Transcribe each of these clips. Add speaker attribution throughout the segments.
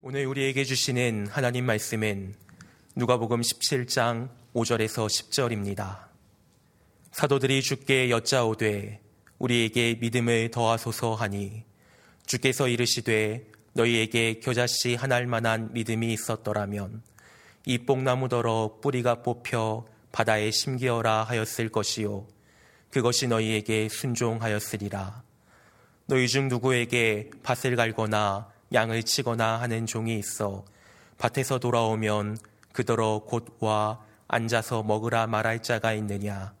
Speaker 1: 오늘 우리에게 주시는 하나님 말씀은 누가복음 17장 5절에서 10절입니다. 사도들이 주께 여짜오되 우리에게 믿음을 더하소서 하니 주께서 이르시되 너희에게 겨자씨 하나할 만한 믿음이 있었더라면 이 뽕나무더러 뿌리가 뽑혀 바다에 심기어라 하였을 것이요 그것이 너희에게 순종하였으리라 너희 중 누구에게 밭을 갈거나 양을 치거나 하는 종이 있어 밭에서 돌아오면 그더러 곧 와 앉아서 먹으라 말할 자가 있느냐.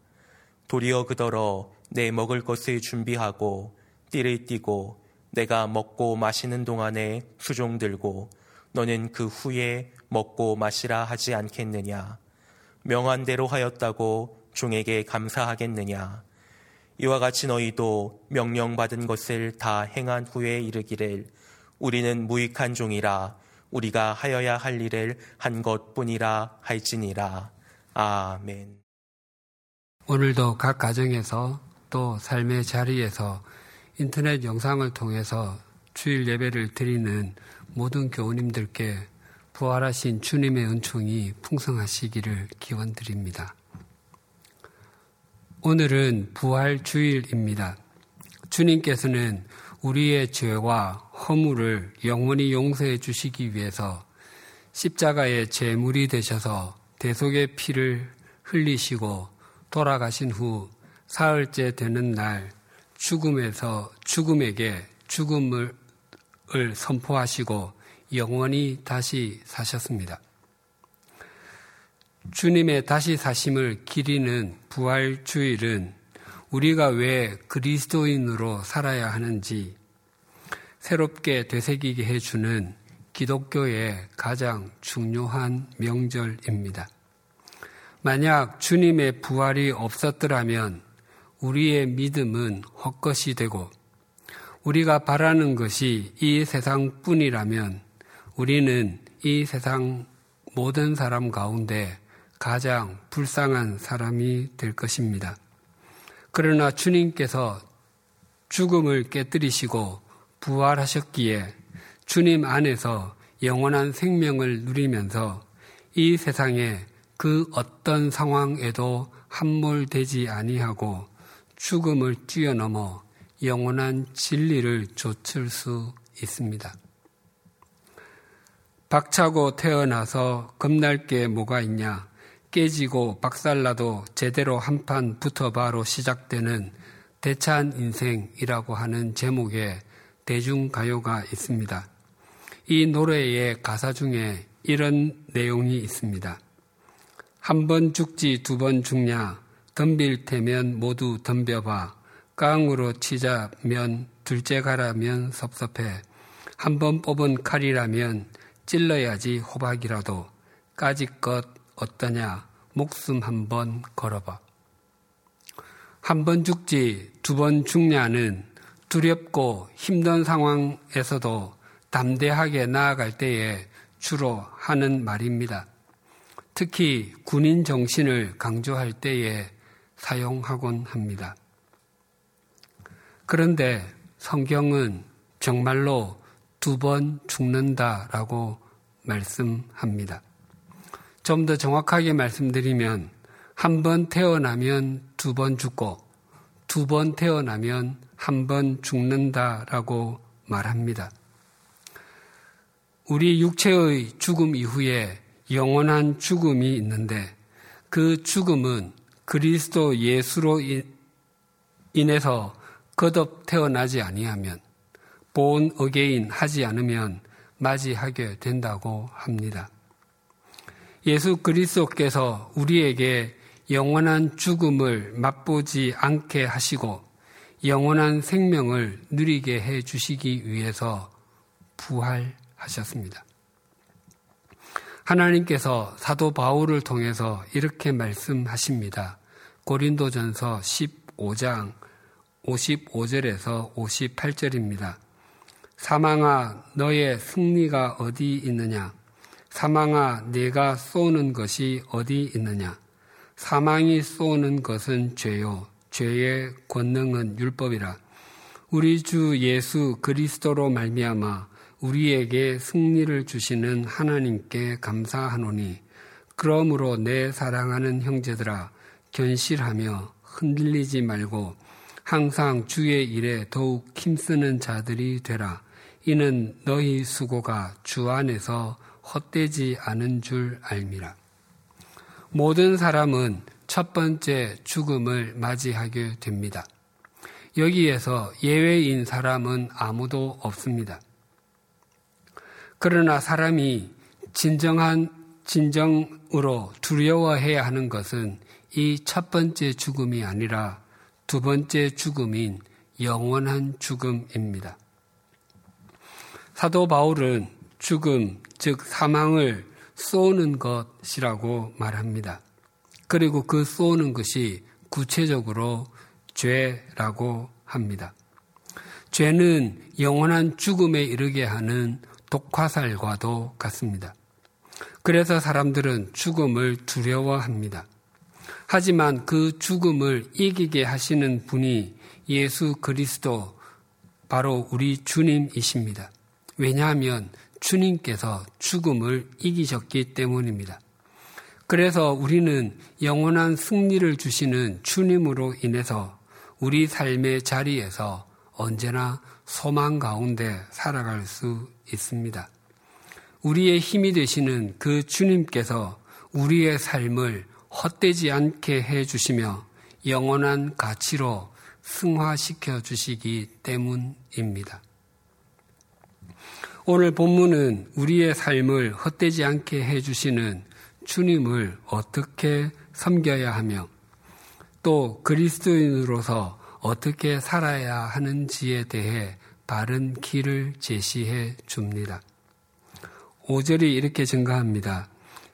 Speaker 1: 도리어 그더러 내 먹을 것을 준비하고 띠를 띠고 내가 먹고 마시는 동안에 수종 들고 너는 그 후에 먹고 마시라 하지 않겠느냐. 명한 대로 하였다고 종에게 감사하겠느냐. 이와 같이 너희도 명령받은 것을 다 행한 후에 이르기를 우리는 무익한 종이라 우리가 하여야 할 일을 한 것뿐이라 할지니라. 아멘.
Speaker 2: 오늘도 각 가정에서 또 삶의 자리에서 인터넷 영상을 통해서 주일 예배를 드리는 모든 교우님들께 부활하신 주님의 은총이 풍성하시기를 기원드립니다. 오늘은 부활 주일입니다. 주님께서는 우리의 죄와 허물을 영원히 용서해 주시기 위해서 십자가의 제물이 되셔서 대속의 피를 흘리시고 돌아가신 후 사흘째 되는 날 죽음에서 죽음에게 죽음을 선포하시고 영원히 다시 사셨습니다. 주님의 다시 사심을 기리는 부활 주일은 우리가 왜 그리스도인으로 살아야 하는지 새롭게 되새기게 해주는 기독교의 가장 중요한 명절입니다. 만약 주님의 부활이 없었더라면 우리의 믿음은 헛것이 되고 우리가 바라는 것이 이 세상 뿐이라면 우리는 이 세상 모든 사람 가운데 가장 불쌍한 사람이 될 것입니다. 그러나 주님께서 죽음을 깨뜨리시고 부활하셨기에 주님 안에서 영원한 생명을 누리면서 이 세상에 그 어떤 상황에도 함몰되지 아니하고 죽음을 뛰어넘어 영원한 진리를 좇을 수 있습니다. 박차고 태어나서 겁날 게 뭐가 있냐? 깨지고 박살나도 제대로 한판 붙어봐로 시작되는 대찬 인생이라고 하는 제목의 대중가요가 있습니다. 이 노래의 가사 중에 이런 내용이 있습니다. 한 번 죽지 두 번 죽냐 덤빌 테면 모두 덤벼봐 깡으로 치자면 둘째 가라면 섭섭해 한 번 뽑은 칼이라면 찔러야지 호박이라도 까짓것 어떠냐? 목숨 한 번 걸어봐. 한 번 죽지 두 번 죽냐는 두렵고 힘든 상황에서도 담대하게 나아갈 때에 주로 하는 말입니다. 특히 군인 정신을 강조할 때에 사용하곤 합니다. 그런데 성경은 정말로 두 번 죽는다라고 말씀합니다. 좀 더 정확하게 말씀드리면 한 번 태어나면 두 번 죽고 두 번 태어나면 한 번 죽는다라고 말합니다. 우리 육체의 죽음 이후에 영원한 죽음이 있는데 그 죽음은 그리스도 예수로 인해서 거듭 태어나지 아니하면 born again 하지 않으면 맞이하게 된다고 합니다. 예수 그리스도께서 우리에게 영원한 죽음을 맛보지 않게 하시고 영원한 생명을 누리게 해 주시기 위해서 부활하셨습니다. 하나님께서 사도 바울을 통해서 이렇게 말씀하십니다. 고린도전서 15장 55절에서 58절입니다. 사망아 너의 승리가 어디 있느냐? 사망아 네가 쏘는 것이 어디 있느냐? 사망이 쏘는 것은 죄요. 죄의 권능은 율법이라. 우리 주 예수 그리스도로 말미암아 우리에게 승리를 주시는 하나님께 감사하노니 그러므로 내 사랑하는 형제들아 견실하며 흔들리지 말고 항상 주의 일에 더욱 힘쓰는 자들이 되라. 이는 너희 수고가 주 안에서 헛되지 않은 줄 알미라. 모든 사람은 첫 번째 죽음을 맞이하게 됩니다. 여기에서 예외인 사람은 아무도 없습니다. 그러나 사람이 진정한 진정으로 두려워해야 하는 것은 이 첫 번째 죽음이 아니라 두 번째 죽음인 영원한 죽음입니다. 사도 바울은 죽음, 즉 사망을 쏘는 것이라고 말합니다. 그리고 그 쏘는 것이 구체적으로 죄라고 합니다. 죄는 영원한 죽음에 이르게 하는 독화살과도 같습니다. 그래서 사람들은 죽음을 두려워합니다. 하지만 그 죽음을 이기게 하시는 분이 예수 그리스도 바로 우리 주님이십니다. 왜냐하면 주님께서 죽음을 이기셨기 때문입니다. 그래서 우리는 영원한 승리를 주시는 주님으로 인해서 우리 삶의 자리에서 언제나 소망 가운데 살아갈 수 있습니다. 우리의 힘이 되시는 그 주님께서 우리의 삶을 헛되지 않게 해 주시며 영원한 가치로 승화시켜 주시기 때문입니다. 오늘 본문은 우리의 삶을 헛되지 않게 해 주시는 주님을 어떻게 섬겨야 하며 또 그리스도인으로서 어떻게 살아야 하는지에 대해 바른 길을 제시해 줍니다. 5절이 이렇게 증가합니다.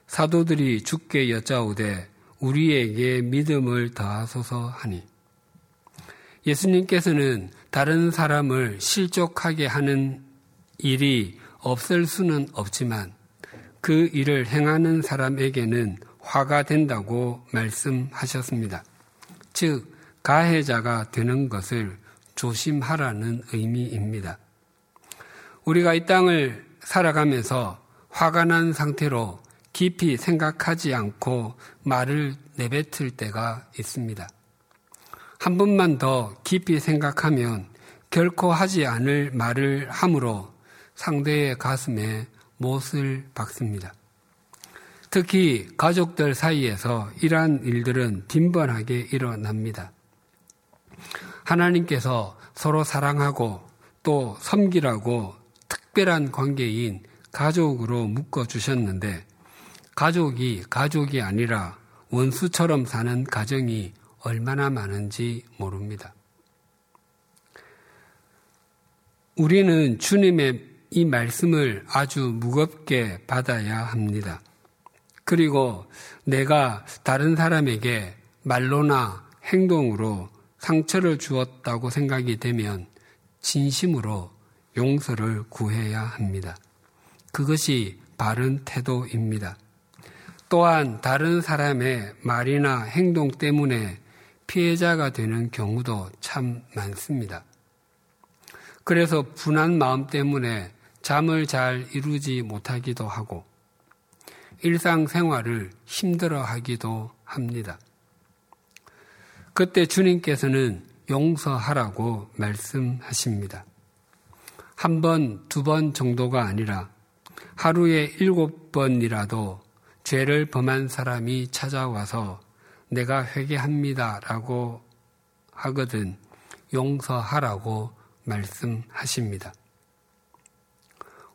Speaker 2: 사도들이 죽게 여짜오되 우리에게 믿음을 더하소서 하니 예수님께서는 다른 사람을 실족하게 하는 일이 없을 수는 없지만 그 일을 행하는 사람에게는 화가 된다고 말씀하셨습니다. 즉, 가해자가 되는 것을 조심하라는 의미입니다. 우리가 이 땅을 살아가면서 화가 난 상태로 깊이 생각하지 않고 말을 내뱉을 때가 있습니다. 한 번만 더 깊이 생각하면 결코 하지 않을 말을 함으로 상대의 가슴에 못을 박습니다. 특히 가족들 사이에서 이러한 일들은 빈번하게 일어납니다. 하나님께서 서로 사랑하고 또 섬기라고 특별한 관계인 가족으로 묶어 주셨는데 가족이 가족이 아니라 원수처럼 사는 가정이 얼마나 많은지 모릅니다. 우리는 주님의 이 말씀을 아주 무겁게 받아야 합니다. 그리고 내가 다른 사람에게 말로나 행동으로 상처를 주었다고 생각이 되면 진심으로 용서를 구해야 합니다. 그것이 바른 태도입니다. 또한 다른 사람의 말이나 행동 때문에 피해자가 되는 경우도 참 많습니다. 그래서 분한 마음 때문에 잠을 잘 이루지 못하기도 하고 일상생활을 힘들어 하기도 합니다. 그때 주님께서는 용서하라고 말씀하십니다. 한 번, 두 번 정도가 아니라 하루에 일곱 번이라도 죄를 범한 사람이 찾아와서 내가 회개합니다 라고 하거든 용서하라고 말씀하십니다.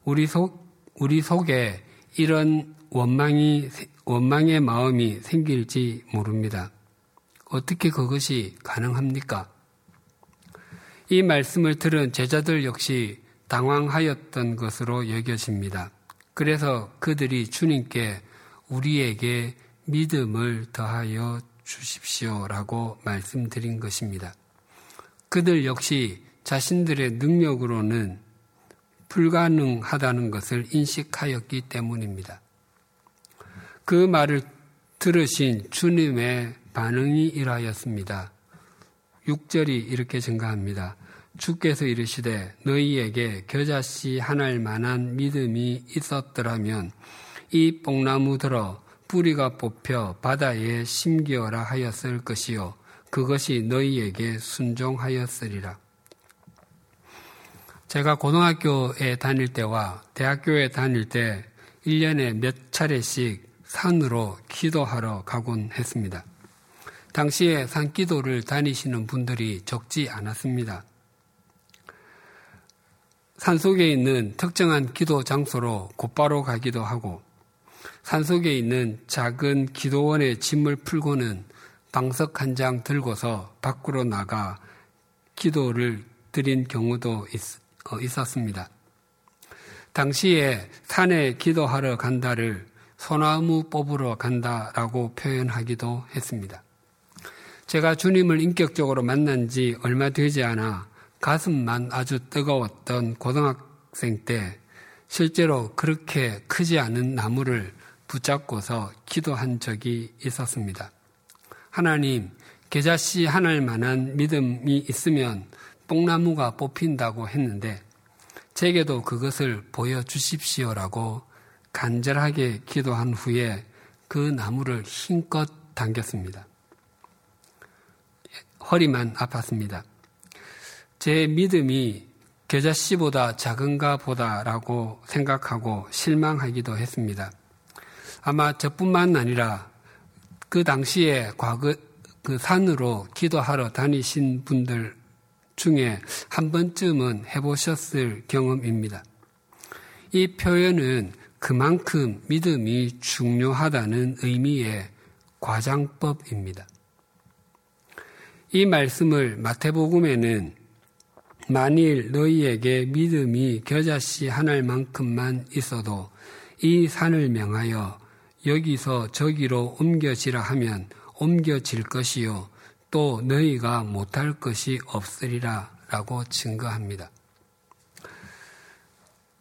Speaker 2: 우리 속, 우리 속에 이런 원망이, 원망의 마음이 생길지 모릅니다. 어떻게 그것이 가능합니까? 이 말씀을 들은 제자들 역시 당황하였던 것으로 여겨집니다. 그래서 그들이 주님께 우리에게 믿음을 더하여 주십시오라고 말씀드린 것입니다. 그들 역시 자신들의 능력으로는 불가능하다는 것을 인식하였기 때문입니다. 그 말을 들으신 주님의 반응이 이러하였습니다. 6절이 이렇게 증가합니다. 주께서 이르시되 너희에게 겨자씨 하나일 만한 믿음이 있었더라면 이 뽕나무 들어 뿌리가 뽑혀 바다에 심기어라 하였을 것이요 그것이 너희에게 순종하였으리라. 제가 고등학교에 다닐 때와 대학교에 다닐 때 1년에 몇 차례씩 산으로 기도하러 가곤 했습니다. 당시에 산기도를 다니시는 분들이 적지 않았습니다. 산 속에 있는 특정한 기도 장소로 곧바로 가기도 하고 산 속에 있는 작은 기도원의 짐을 풀고는 방석 한 장 들고서 밖으로 나가 기도를 드린 경우도 있, 어, 있었습니다. 당시에 산에 기도하러 간다를 소나무 뽑으러 간다라고 표현하기도 했습니다. 제가 주님을 인격적으로 만난 지 얼마 되지 않아 가슴만 아주 뜨거웠던 고등학생 때 실제로 그렇게 크지 않은 나무를 붙잡고서 기도한 적이 있었습니다. 하나님, 계자씨 하나일 만한 믿음이 있으면 뽕나무가 뽑힌다고 했는데 제게도 그것을 보여주십시오라고 간절하게 기도한 후에 그 나무를 힘껏 당겼습니다. 허리만 아팠습니다. 제 믿음이 겨자씨보다 작은가 보다라고 생각하고 실망하기도 했습니다. 아마 저뿐만 아니라 그 당시에 과거 그 산으로 기도하러 다니신 분들 중에 한 번쯤은 해보셨을 경험입니다. 이 표현은 그만큼 믿음이 중요하다는 의미의 과장법입니다. 이 말씀을 마태복음에는 만일 너희에게 믿음이 겨자씨 하나만큼만 있어도 이 산을 명하여 여기서 저기로 옮겨지라 하면 옮겨질 것이요 또 너희가 못할 것이 없으리라 라고 증거합니다.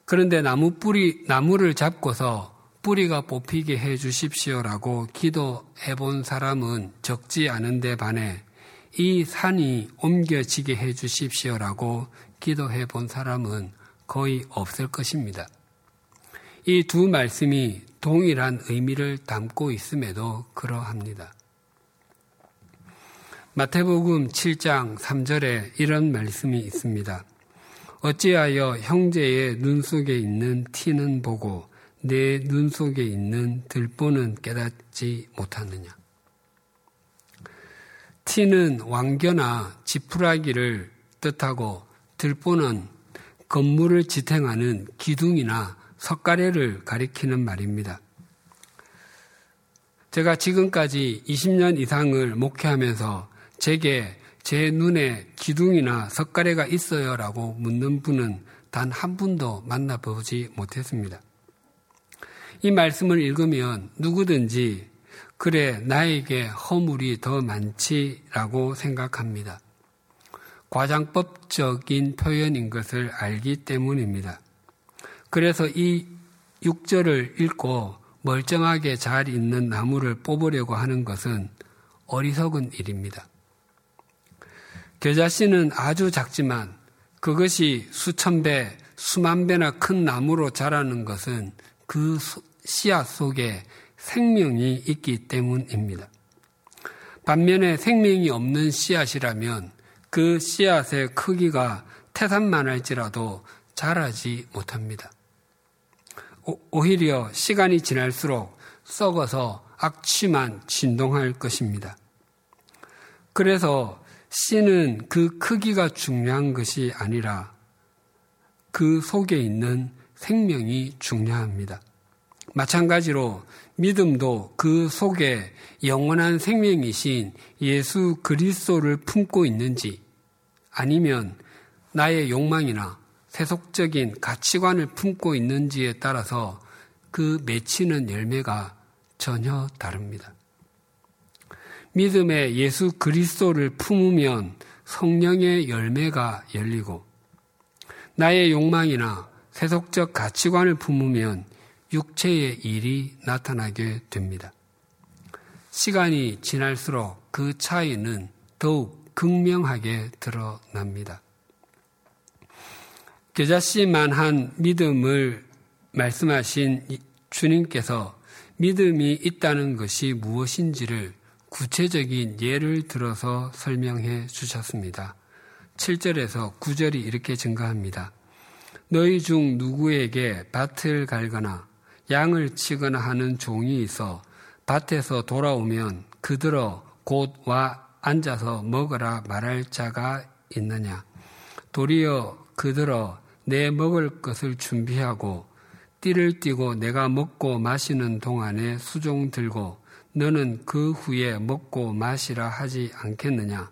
Speaker 2: 그런데 나무 뿌리, 나무를 잡고서 뿌리가 뽑히게 해 주십시오라고 기도해 본 사람은 적지 않은데 반해 이 산이 옮겨지게 해 주십시오라고 기도해 본 사람은 거의 없을 것입니다. 이 두 말씀이 동일한 의미를 담고 있음에도 그러합니다. 마태복음 7장 3절에 이런 말씀이 있습니다. 어찌하여 형제의 눈 속에 있는 티는 보고 내 눈 속에 있는 들보는 깨닫지 못하느냐. 티는 왕겨나 지푸라기를 뜻하고 들보는 건물을 지탱하는 기둥이나 석가래를 가리키는 말입니다. 제가 지금까지 20년 이상을 목회하면서 제게 제 눈에 기둥이나 석가래가 있어요 라고 묻는 분은 단 한 분도 만나보지 못했습니다. 이 말씀을 읽으면 누구든지 그래 나에게 허물이 더 많지라고 생각합니다. 과장법적인 표현인 것을 알기 때문입니다. 그래서 이 6절을 읽고 멀쩡하게 잘 있는 나무를 뽑으려고 하는 것은 어리석은 일입니다. 겨자씨는 아주 작지만 그것이 수천 배, 수만 배나 큰 나무로 자라는 것은 그 씨앗 속에 생명이 있기 때문입니다. 반면에 생명이 없는 씨앗이라면 그 씨앗의 크기가 태산만 할지라도 자라지 못합니다. 오히려 시간이 지날수록 썩어서 악취만 진동할 것입니다. 그래서 씨는 그 크기가 중요한 것이 아니라 그 속에 있는 생명이 중요합니다. 마찬가지로 믿음도 그 속에 영원한 생명이신 예수 그리스도를 품고 있는지 아니면 나의 욕망이나 세속적인 가치관을 품고 있는지에 따라서 그 맺히는 열매가 전혀 다릅니다. 믿음의 예수 그리스도를 품으면 성령의 열매가 열리고 나의 욕망이나 세속적 가치관을 품으면 육체의 일이 나타나게 됩니다. 시간이 지날수록 그 차이는 더욱 극명하게 드러납니다. 겨자씨만한 믿음을 말씀하신 주님께서 믿음이 있다는 것이 무엇인지를 구체적인 예를 들어서 설명해 주셨습니다. 7절에서 9절이 이렇게 증가합니다. 너희 중 누구에게 밭을 갈거나 양을 치거나 하는 종이 있어 밭에서 돌아오면 그들어 곧 와 앉아서 먹어라 말할 자가 있느냐. 도리어 그들어 내 먹을 것을 준비하고 띠를 띠고 내가 먹고 마시는 동안에 수종 들고 너는 그 후에 먹고 마시라 하지 않겠느냐?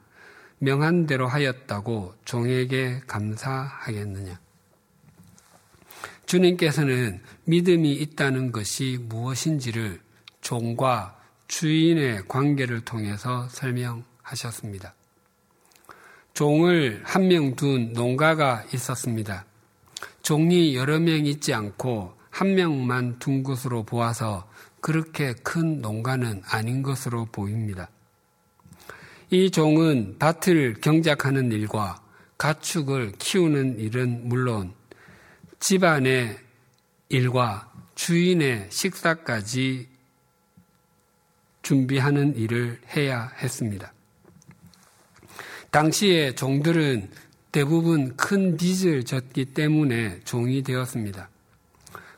Speaker 2: 명한 대로 하였다고 종에게 감사하겠느냐? 주님께서는 믿음이 있다는 것이 무엇인지를 종과 주인의 관계를 통해서 설명하셨습니다. 종을 한 명 둔 농가가 있었습니다. 종이 여러 명 있지 않고 한 명만 둔 것으로 보아서 그렇게 큰 농가는 아닌 것으로 보입니다. 이 종은 밭을 경작하는 일과 가축을 키우는 일은 물론 집안의 일과 주인의 식사까지 준비하는 일을 해야 했습니다. 당시에 종들은 대부분 큰 빚을 졌기 때문에 종이 되었습니다.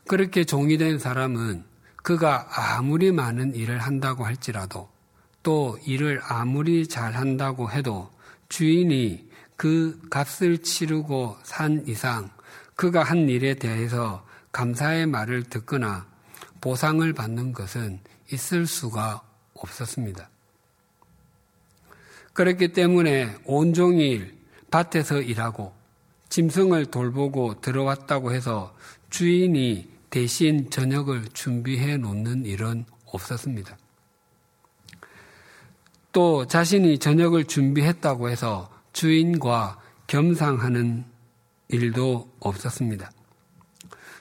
Speaker 2: 그렇게 종이 된 사람은 그가 아무리 많은 일을 한다고 할지라도 또 일을 아무리 잘 한다고 해도 주인이 그 값을 치르고 산 이상 그가 한 일에 대해서 감사의 말을 듣거나 보상을 받는 것은 있을 수가 없었습니다. 그렇기 때문에 온종일 밭에서 일하고 짐승을 돌보고 들어왔다고 해서 주인이 대신 저녁을 준비해 놓는 일은 없었습니다. 또 자신이 저녁을 준비했다고 해서 주인과 겸상하는 일도 없었습니다.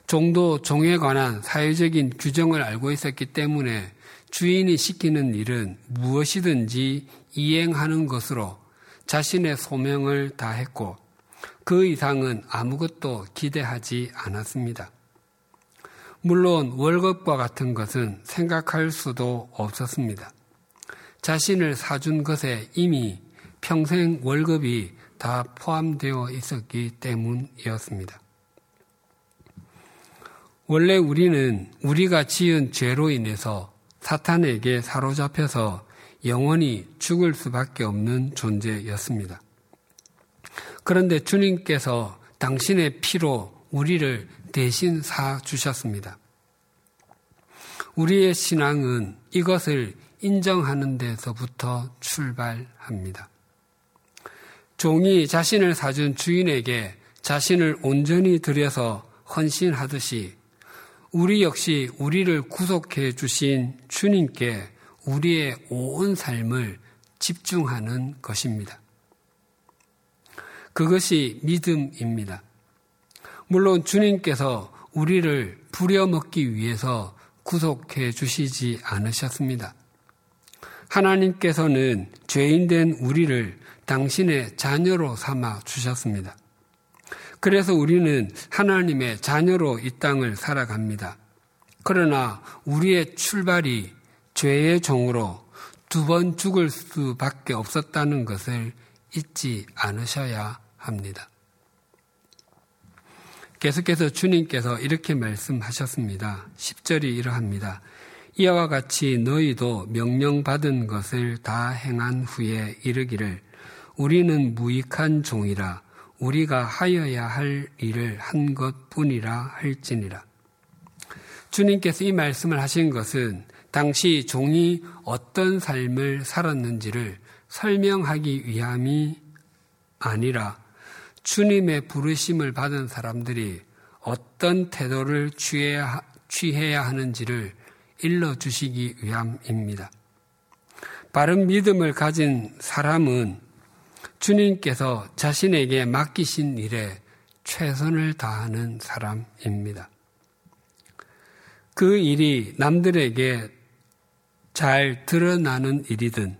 Speaker 2: 종도 종에 관한 사회적인 규정을 알고 있었기 때문에 주인이 시키는 일은 무엇이든지 이행하는 것으로 자신의 소명을 다했고 그 이상은 아무것도 기대하지 않았습니다. 물론 월급과 같은 것은 생각할 수도 없었습니다. 자신을 사준 것에 이미 평생 월급이 다 포함되어 있었기 때문이었습니다. 원래 우리는 우리가 지은 죄로 인해서 사탄에게 사로잡혀서 영원히 죽을 수밖에 없는 존재였습니다. 그런데 주님께서 당신의 피로 우리를 대신 사 주셨습니다. 우리의 신앙은 이것을 인정하는 데서부터 출발합니다. 종이 자신을 사준 주인에게 자신을 온전히 들여서 헌신하듯이 우리 역시 우리를 구속해 주신 주님께 우리의 온 삶을 집중하는 것입니다. 그것이 믿음입니다. 물론 주님께서 우리를 부려먹기 위해서 구속해 주시지 않으셨습니다. 하나님께서는 죄인된 우리를 당신의 자녀로 삼아 주셨습니다. 그래서 우리는 하나님의 자녀로 이 땅을 살아갑니다. 그러나 우리의 출발이 죄의 종으로 두 번 죽을 수밖에 없었다는 것을 잊지 않으셔야 합니다. 계속해서 주님께서 이렇게 말씀하셨습니다. 10절이 이러합니다. 이와 같이 너희도 명령받은 것을 다 행한 후에 이르기를 우리는 무익한 종이라 우리가 하여야 할 일을 한 것 뿐이라 할지니라. 주님께서 이 말씀을 하신 것은 당시 종이 어떤 삶을 살았는지를 설명하기 위함이 아니라 주님의 부르심을 받은 사람들이 어떤 태도를 취해야, 취해야 하는지를 일러 주시기 위함입니다. 바른 믿음을 가진 사람은 주님께서 자신에게 맡기신 일에 최선을 다하는 사람입니다. 그 일이 남들에게 잘 드러나는 일이든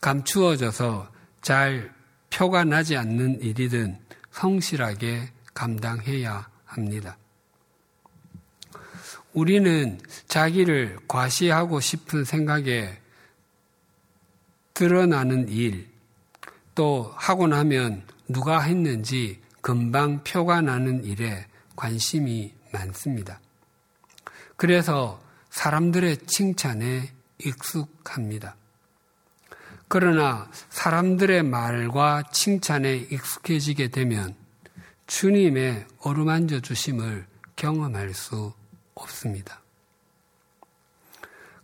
Speaker 2: 감추어져서 잘 표가 나지 않는 일이든 성실하게 감당해야 합니다. 우리는 자기를 과시하고 싶은 생각에 드러나는 일, 또 하고 나면 누가 했는지 금방 표가 나는 일에 관심이 많습니다. 그래서 사람들의 칭찬에 익숙합니다. 그러나 사람들의 말과 칭찬에 익숙해지게 되면 주님의 어루만져 주심을 경험할 수 없습니다.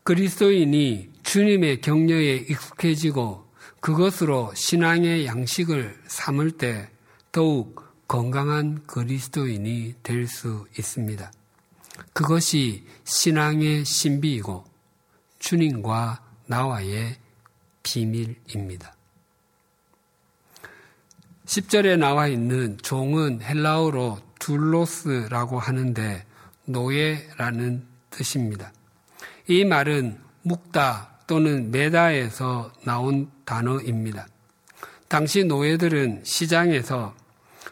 Speaker 2: 그리스도인이 주님의 격려에 익숙해지고 그것으로 신앙의 양식을 삼을 때 더욱 건강한 그리스도인이 될 수 있습니다. 그것이 신앙의 신비이고 주님과 나와의 비밀입니다. 10절에 나와 있는 종은 헬라어로 둘로스라고 하는데 노예라는 뜻입니다. 이 말은 묵다 또는 메다에서 나온 단어입니다. 당시 노예들은 시장에서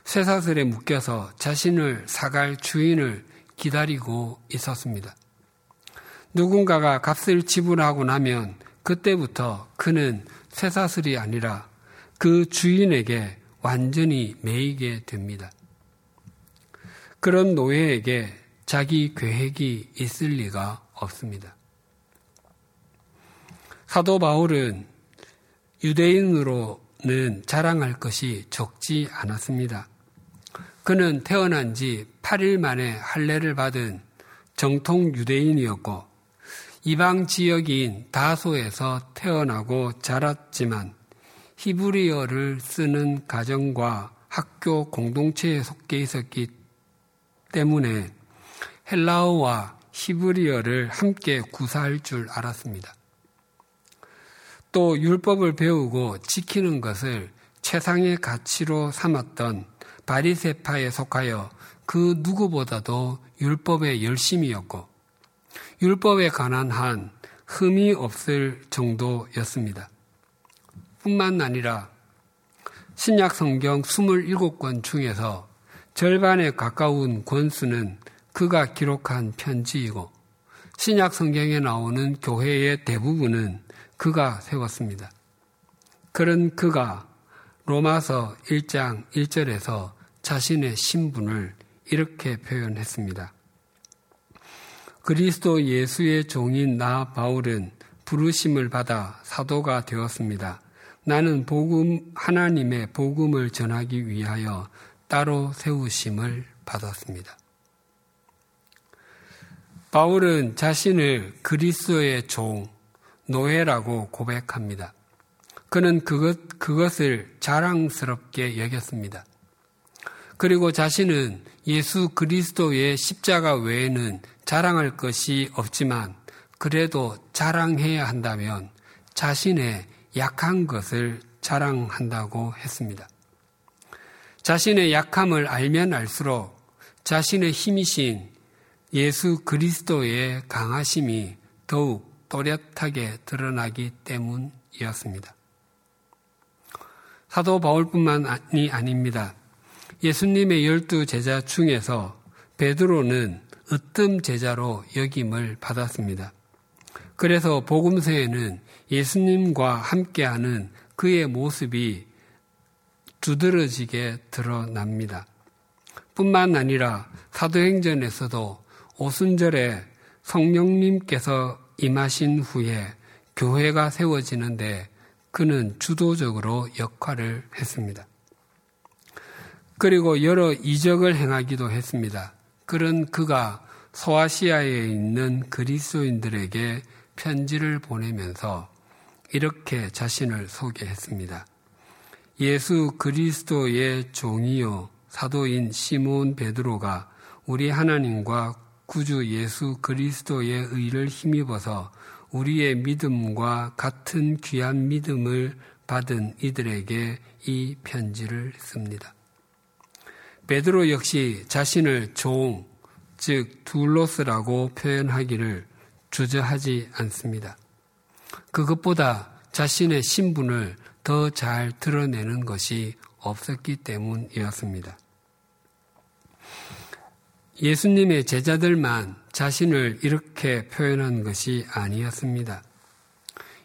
Speaker 2: 쇠사슬에 묶여서 자신을 사갈 주인을 기다리고 있었습니다. 누군가가 값을 지불하고 나면 그때부터 그는 쇠사슬이 아니라 그 주인에게 완전히 매이게 됩니다. 그런 노예에게 자기 계획이 있을 리가 없습니다. 사도 바울은 유대인으로는 자랑할 것이 적지 않았습니다. 그는 태어난 지 8일 만에 할례를 받은 정통 유대인이었고 이방 지역인 다소에서 태어나고 자랐지만 히브리어를 쓰는 가정과 학교 공동체에 속해 있었기 때문에 헬라어와 히브리어를 함께 구사할 줄 알았습니다. 또 율법을 배우고 지키는 것을 최상의 가치로 삼았던 바리세파에 속하여 그 누구보다도 율법에 열심이었고 율법에 관한 한 흠이 없을 정도였습니다. 뿐만 아니라 신약 성경 27권 중에서 절반에 가까운 권수는 그가 기록한 편지이고 신약 성경에 나오는 교회의 대부분은 그가 세웠습니다. 그런 그가 로마서 1장 1절에서 자신의 신분을 이렇게 표현했습니다. 그리스도 예수의 종인 나 바울은 부르심을 받아 사도가 되었습니다. 나는 복음, 하나님의 복음을 전하기 위하여 따로 세우심을 받았습니다. 바울은 자신을 그리스도의 종, 노예라고 고백합니다. 그는 그것, 그것을 자랑스럽게 여겼습니다. 그리고 자신은 예수 그리스도의 십자가 외에는 자랑할 것이 없지만 그래도 자랑해야 한다면 자신의 약한 것을 자랑한다고 했습니다. 자신의 약함을 알면 알수록 자신의 힘이신 예수 그리스도의 강하심이 더욱 또렷하게 드러나기 때문이었습니다. 사도 바울뿐만이 아닙니다. 예수님의 열두 제자 중에서 베드로는 으뜸 제자로 역임을 받았습니다. 그래서 복음서에는 예수님과 함께하는 그의 모습이 두드러지게 드러납니다. 뿐만 아니라 사도행전에서도 오순절에 성령님께서 임하신 후에 교회가 세워지는데 그는 주도적으로 역할을 했습니다. 그리고 여러 이적을 행하기도 했습니다. 그런 그가 소아시아에 있는 그리스도인들에게 편지를 보내면서 이렇게 자신을 소개했습니다. 예수 그리스도의 종이요 사도인 시몬 베드로가 우리 하나님과 구주 예수 그리스도의 의를 힘입어서 우리의 믿음과 같은 귀한 믿음을 받은 이들에게 이 편지를 씁니다. 베드로 역시 자신을 종, 즉 둘로스라고 표현하기를 주저하지 않습니다. 그것보다 자신의 신분을 더 잘 드러내는 것이 없었기 때문이었습니다. 예수님의 제자들만 자신을 이렇게 표현한 것이 아니었습니다.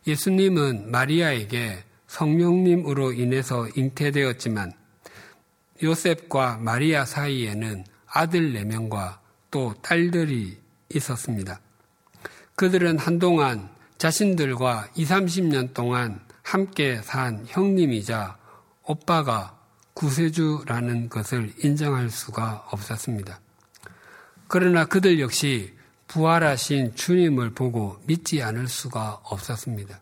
Speaker 2: 예수님은 마리아에게 성령님으로 인해서 잉태되었지만 요셉과 마리아 사이에는 아들 4명과 또 딸들이 있었습니다. 그들은 한동안 자신들과 20, 30년 동안 함께 산 형님이자 오빠가 구세주라는 것을 인정할 수가 없었습니다. 그러나 그들 역시 부활하신 주님을 보고 믿지 않을 수가 없었습니다.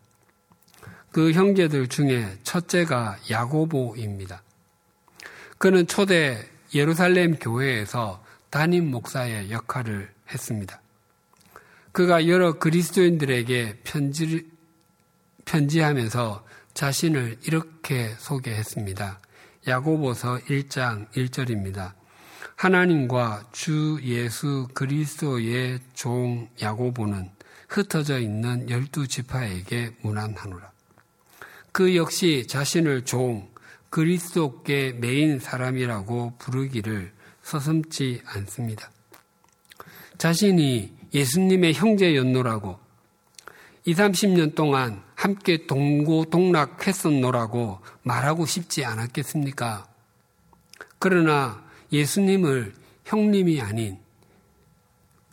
Speaker 2: 그 형제들 중에 첫째가 야고보입니다. 그는 초대 예루살렘 교회에서 담임 목사의 역할을 했습니다. 그가 여러 그리스도인들에게 편지, 편지하면서 자신을 이렇게 소개했습니다. 야고보서 1장 1절입니다. 하나님과 주 예수 그리스도의 종 야고보는 흩어져 있는 열두 지파에게 문안하노라. 그 역시 자신을 종 그리스도께 메인 사람이라고 부르기를 서슴지 않습니다. 자신이 예수님의 형제였노라고 20, 30년 동안 함께 동고 동락했었노라고 말하고 싶지 않았겠습니까? 그러나 예수님을 형님이 아닌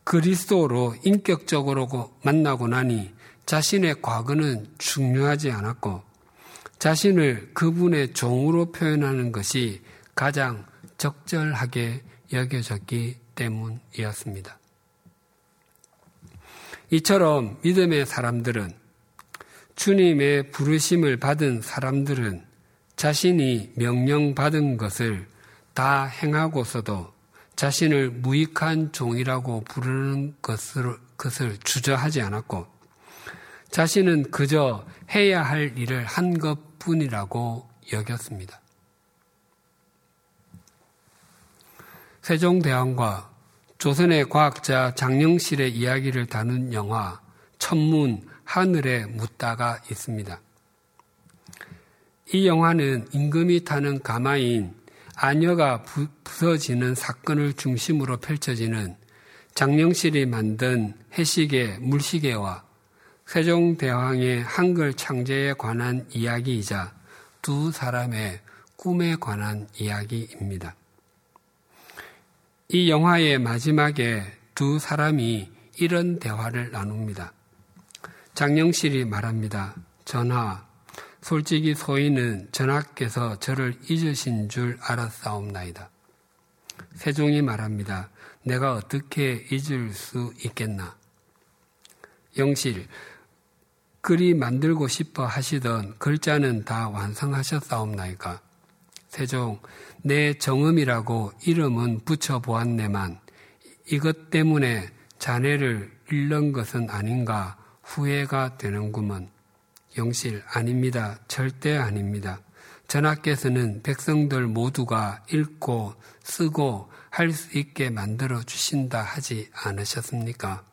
Speaker 2: 그리스도로 인격적으로 만나고 나니 자신의 과거는 중요하지 않았고 자신을 그분의 종으로 표현하는 것이 가장 적절하게 여겨졌기 때문이었습니다. 이처럼 믿음의 사람들은 주님의 부르심을 받은 사람들은 자신이 명령받은 것을 다 행하고서도 자신을 무익한 종이라고 부르는 것을, 주저하지 않았고 자신은 그저 해야 할 일을 한 것 뿐이라고 여겼습니다. 세종대왕과 조선의 과학자 장영실의 이야기를 다룬 영화 천문 하늘에 묻다가 있습니다. 이 영화는 임금이 타는 가마인 아녀가 부서지는 사건을 중심으로 펼쳐지는 장영실이 만든 해시계 물시계와 세종대왕의 한글 창제에 관한 이야기이자 두 사람의 꿈에 관한 이야기입니다. 이 영화의 마지막에 두 사람이 이런 대화를 나눕니다. 장영실이 말합니다. 전하, 솔직히 소인은 전하께서 저를 잊으신 줄 알았사옵나이다. 세종이 말합니다. 내가 어떻게 잊을 수 있겠나? 영실, 글이 만들고 싶어 하시던 글자는 다 완성하셨사옵나이까? 세종, 내 정음이라고 이름은 붙여보았네만 이것 때문에 자네를 잃는 것은 아닌가 후회가 되는구먼. 영실, 아닙니다. 절대 아닙니다. 전하께서는 백성들 모두가 읽고 쓰고 할 수 있게 만들어 주신다 하지 않으셨습니까?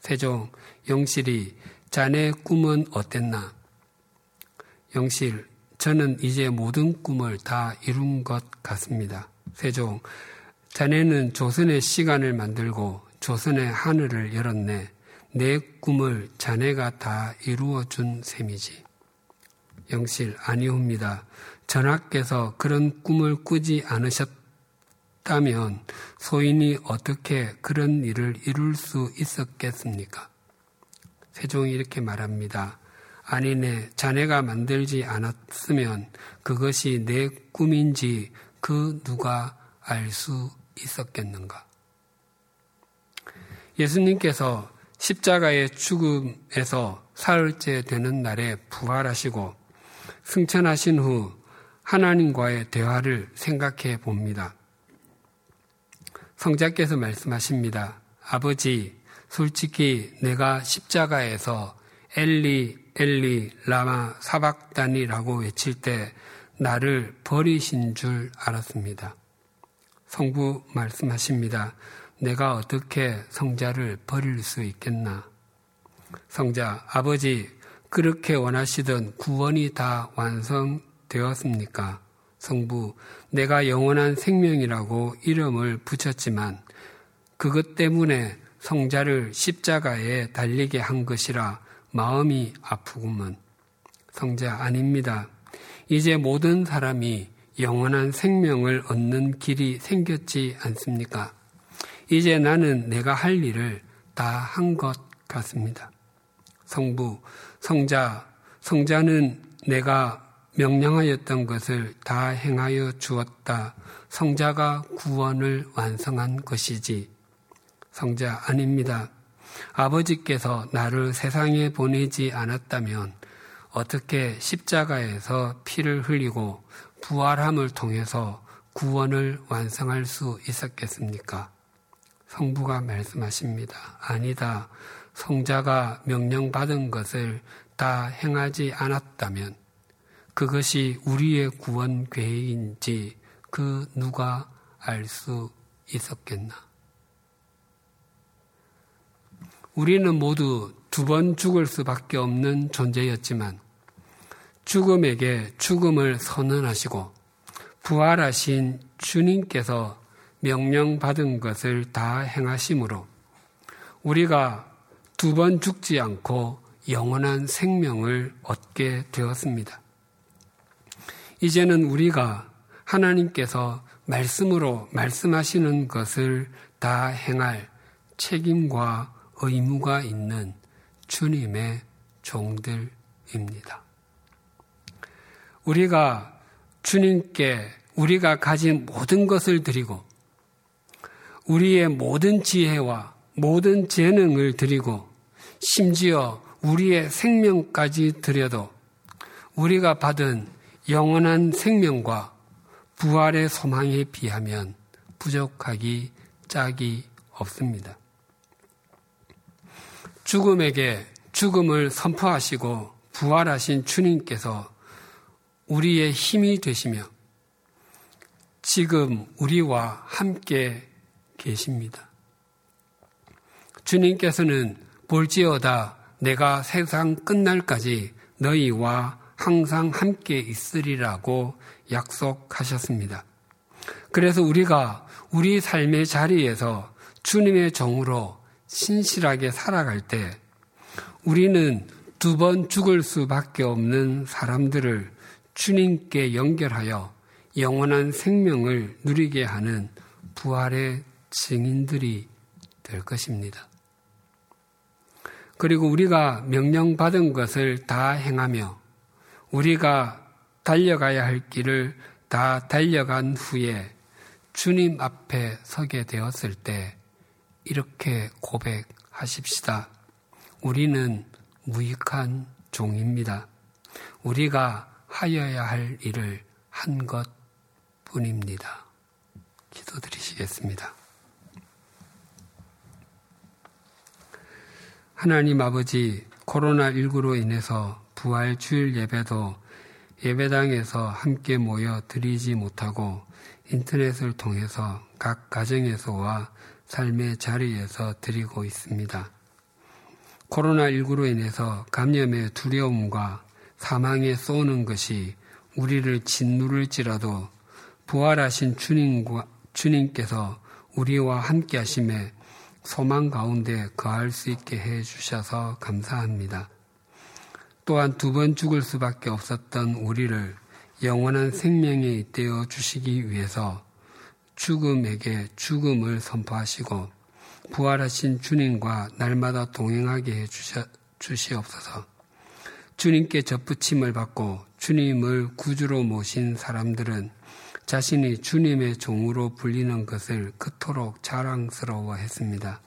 Speaker 2: 세종, 영실이 자네 꿈은 어땠나? 영실, 저는 이제 모든 꿈을 다 이룬 것 같습니다. 세종, 자네는 조선의 시간을 만들고 조선의 하늘을 열었네. 내 꿈을 자네가 다 이루어 준 셈이지. 영실, 아니옵니다. 전하께서 그런 꿈을 꾸지 않으셨다면 소인이 어떻게 그런 일을 이룰 수 있었겠습니까? 세종이 이렇게 말합니다. 아니네, 자네가 만들지 않았으면 그것이 내 꿈인지 그 누가 알 수 있었겠는가? 예수님께서 십자가의 죽음에서 사흘째 되는 날에 부활하시고 승천하신 후 하나님과의 대화를 생각해 봅니다. 성자께서 말씀하십니다. 아버지, 솔직히 내가 십자가에서 엘리 엘리 라마 사박단이라고 외칠 때 나를 버리신 줄 알았습니다. 성부 말씀하십니다. 내가 어떻게 성자를 버릴 수 있겠나? 성자, 아버지, 그렇게 원하시던 구원이 다 완성되었습니까? 성부, 내가 영원한 생명이라고 이름을 붙였지만 그것 때문에 성자를 십자가에 달리게 한 것이라 마음이 아프구먼. 성자 아닙니다. 이제 모든 사람이 영원한 생명을 얻는 길이 생겼지 않습니까? 이제 나는 내가 할 일을 다 한 것 같습니다. 성부, 성자, 성자는 내가 명령하였던 것을 다 행하여 주었다. 성자가 구원을 완성한 것이지. 성자 아닙니다. 아버지께서 나를 세상에 보내지 않았다면 어떻게 십자가에서 피를 흘리고 부활함을 통해서 구원을 완성할 수 있었겠습니까? 성부가 말씀하십니다. 아니다. 성자가 명령받은 것을 다 행하지 않았다면 그것이 우리의 구원 계획인지 그 누가 알 수 있었겠나? 우리는 모두 두 번 죽을 수밖에 없는 존재였지만 죽음에게 죽음을 선언하시고 부활하신 주님께서 명령받은 것을 다 행하심으로 우리가 두 번 죽지 않고 영원한 생명을 얻게 되었습니다. 이제는 우리가 하나님께서 말씀으로 말씀하시는 것을 다 행할 책임과 의무가 있는 주님의 종들입니다. 우리가 주님께 우리가 가진 모든 것을 드리고 우리의 모든 지혜와 모든 재능을 드리고 심지어 우리의 생명까지 드려도 우리가 받은 영원한 생명과 부활의 소망에 비하면 부족하기 짝이 없습니다. 죽음에게 죽음을 선포하시고 부활하신 주님께서 우리의 힘이 되시며 지금 우리와 함께 계십니다. 주님께서는 볼지어다 내가 세상 끝날까지 너희와 항상 함께 있으리라고 약속하셨습니다. 그래서 우리가 우리 삶의 자리에서 주님의 종으로 신실하게 살아갈 때 우리는 두 번 죽을 수밖에 없는 사람들을 주님께 연결하여 영원한 생명을 누리게 하는 부활의 증인들이 될 것입니다. 그리고 우리가 명령받은 것을 다 행하며 우리가 달려가야 할 길을 다 달려간 후에 주님 앞에 서게 되었을 때 이렇게 고백하십시다. 우리는 무익한 종입니다. 우리가 하여야 할 일을 한 것 뿐입니다. 기도드리시겠습니다. 하나님 아버지, 코로나19로 인해서 부활 주일 예배도 예배당에서 함께 모여 드리지 못하고 인터넷을 통해서 각 가정에서와 삶의 자리에서 드리고 있습니다. 코로나19로 인해서 감염의 두려움과 사망에 쏘는 것이 우리를 짓누를지라도 부활하신 주님과, 주님께서 우리와 함께 하심에 소망 가운데 거할 수 있게 해 주셔서 감사합니다. 또한 두 번 죽을 수밖에 없었던 우리를 영원한 생명에 잇대어 주시기 위해서 죽음에게 죽음을 선포하시고 부활하신 주님과 날마다 동행하게 해 주시옵소서. 주님께 접붙임을 받고 주님을 구주로 모신 사람들은 자신이 주님의 종으로 불리는 것을 그토록 자랑스러워 했습니다.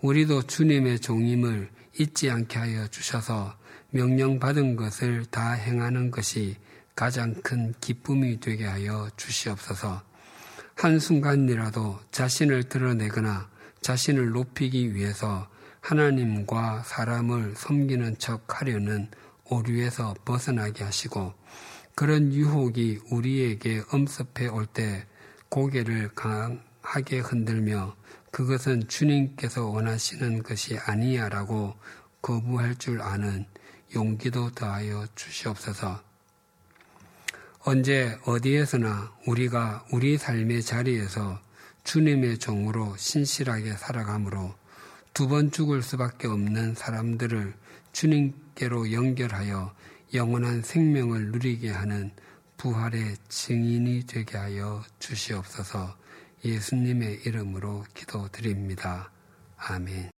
Speaker 2: 우리도 주님의 종임을 잊지 않게 하여 주셔서 명령받은 것을 다 행하는 것이 가장 큰 기쁨이 되게 하여 주시옵소서. 한순간이라도 자신을 드러내거나 자신을 높이기 위해서 하나님과 사람을 섬기는 척 하려는 오류에서 벗어나게 하시고 그런 유혹이 우리에게 엄습해 올 때 고개를 강하게 흔들며 그것은 주님께서 원하시는 것이 아니야라고 거부할 줄 아는 용기도 더하여 주시옵소서. 언제 어디에서나 우리가 우리 삶의 자리에서 주님의 종으로 신실하게 살아가므로 두 번 죽을 수밖에 없는 사람들을 주님께로 연결하여 영원한 생명을 누리게 하는 부활의 증인이 되게 하여 주시옵소서 예수님의 이름으로 기도드립니다. 아멘.